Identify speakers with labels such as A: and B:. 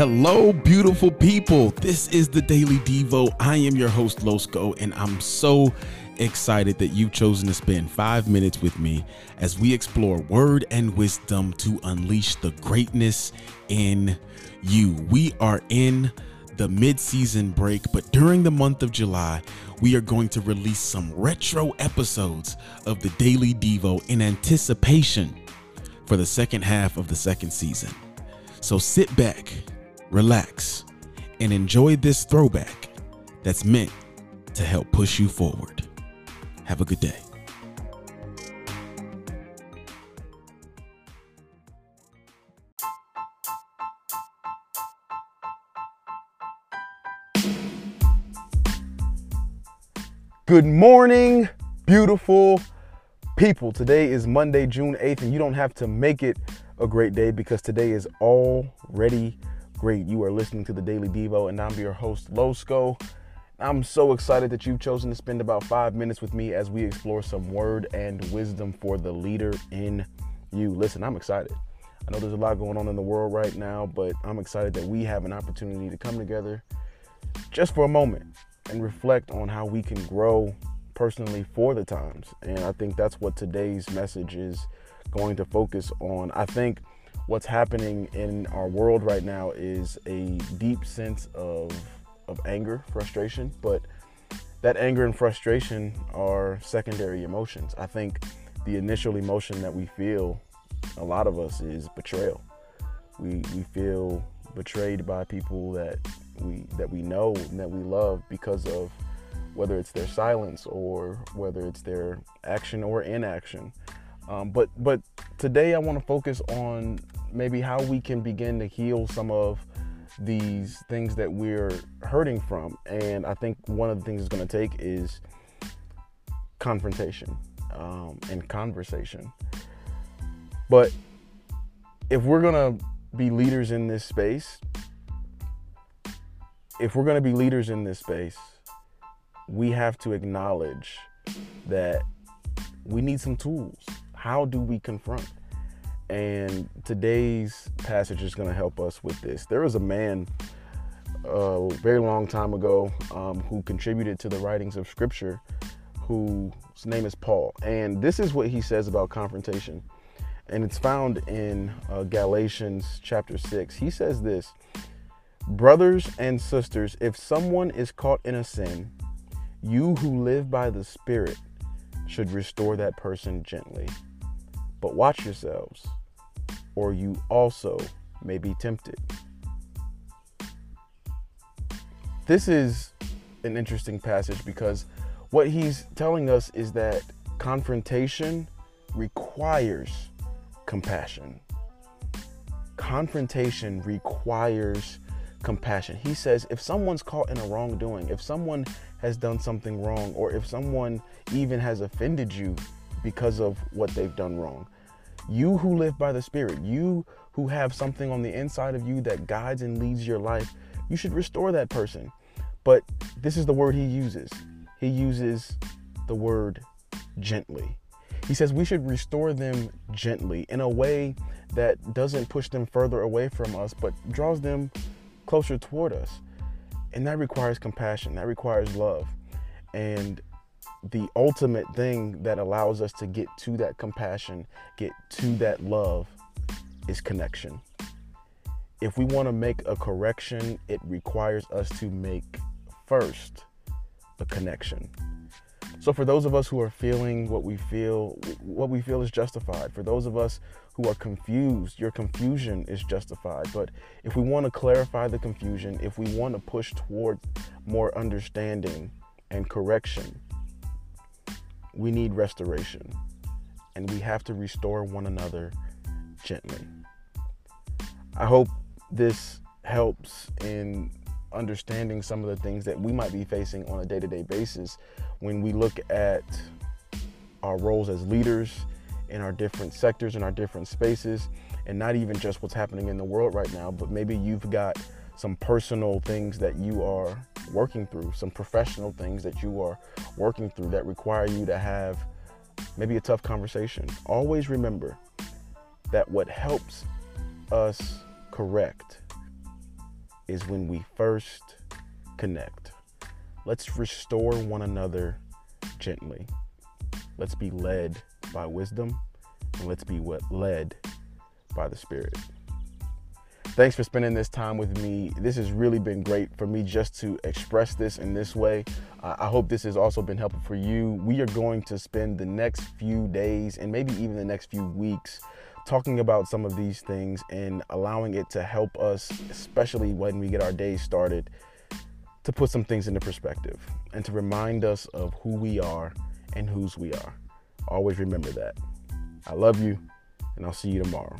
A: Hello, beautiful people. This is the Daily Devo. I am your host, Losco, and I'm so excited that you've chosen to spend five minutes with me as we explore word and wisdom to unleash the greatness in you. We are in the mid-season break, but during the month of July, we are going to release some retro episodes of the Daily Devo in anticipation for the second half of the second season. So sit back, relax, and enjoy this throwback that's meant to help push you forward. Have a good day.
B: Good morning, beautiful people. Today is Monday, June 8th, and you don't have to make it a great day because today is already great. You are listening to the Daily Devo, and I'm your host, Losco. I'm so excited that you've chosen to spend about five minutes with me as we explore some word and wisdom for the leader in you. Listen, I'm excited. I know there's a lot going on in the world right now, but I'm excited that we have an opportunity to come together just for a moment and reflect on how we can grow personally for the times. And I think that's what today's message is going to focus on. I think what's happening in our world right now is a deep sense of of anger, frustration, but that anger and frustration are secondary emotions. I think the initial emotion that we feel a lot of us is betrayal. We we feel betrayed by people that we that we know and that we love because of whether it's their silence or whether it's their action or inaction. Um, but but today I want to focus on maybe how we can begin to heal some of these things that we're hurting from. And I think one of the things it's going to take is confrontation um, and conversation. But if we're going to be leaders in this space, if we're going to be leaders in this space, we have to acknowledge that we need some tools. How do we confront? And today's passage is going to help us with this. There was a man a very long time ago um, who contributed to the writings of Scripture, whose name is Paul. And this is what he says about confrontation. And it's found in uh, Galatians chapter 6. He says this Brothers and sisters, if someone is caught in a sin, you who live by the Spirit should restore that person gently. But watch yourselves, or you also may be tempted. This is an interesting passage because what he's telling us is that confrontation requires compassion. Confrontation requires compassion. He says if someone's caught in a wrongdoing, if someone has done something wrong, or if someone even has offended you because of what they've done wrong, you who live by the Spirit, you who have something on the inside of you that guides and leads your life, you should restore that person. But this is the word he uses. He uses the word gently. He says we should restore them gently in a way that doesn't push them further away from us, but draws them closer toward us. And that requires compassion, that requires love. And the ultimate thing that allows us to get to that compassion, get to that love, is connection. If we want to make a correction, it requires us to make first a connection. So for those of us who are feeling what we feel, what we feel is justified. For those of us who are confused, your confusion is justified. But if we want to clarify the confusion, if we want to push toward more understanding and correction, we need restoration. And we have to restore one another gently. I hope this helps in understanding some of the things that we might be facing on a day to day basis when we look at our roles as leaders in our different sectors, in our different spaces, and not even just what's happening in the world right now, but maybe you've got some personal things that you are working through, some professional things that you are working through that require you to have maybe a tough conversation. Always remember that what helps us correct is when we first connect. Let's restore one another gently. Let's be led by wisdom and let's be led by the Spirit. Thanks for spending this time with me. This has really been great for me just to express this in this way. Uh, I hope this has also been helpful for you. We are going to spend the next few days and maybe even the next few weeks talking about some of these things and allowing it to help us, especially when we get our day started, to put some things into perspective and to remind us of who we are and whose we are. Always remember that. I love you, and I'll see you tomorrow.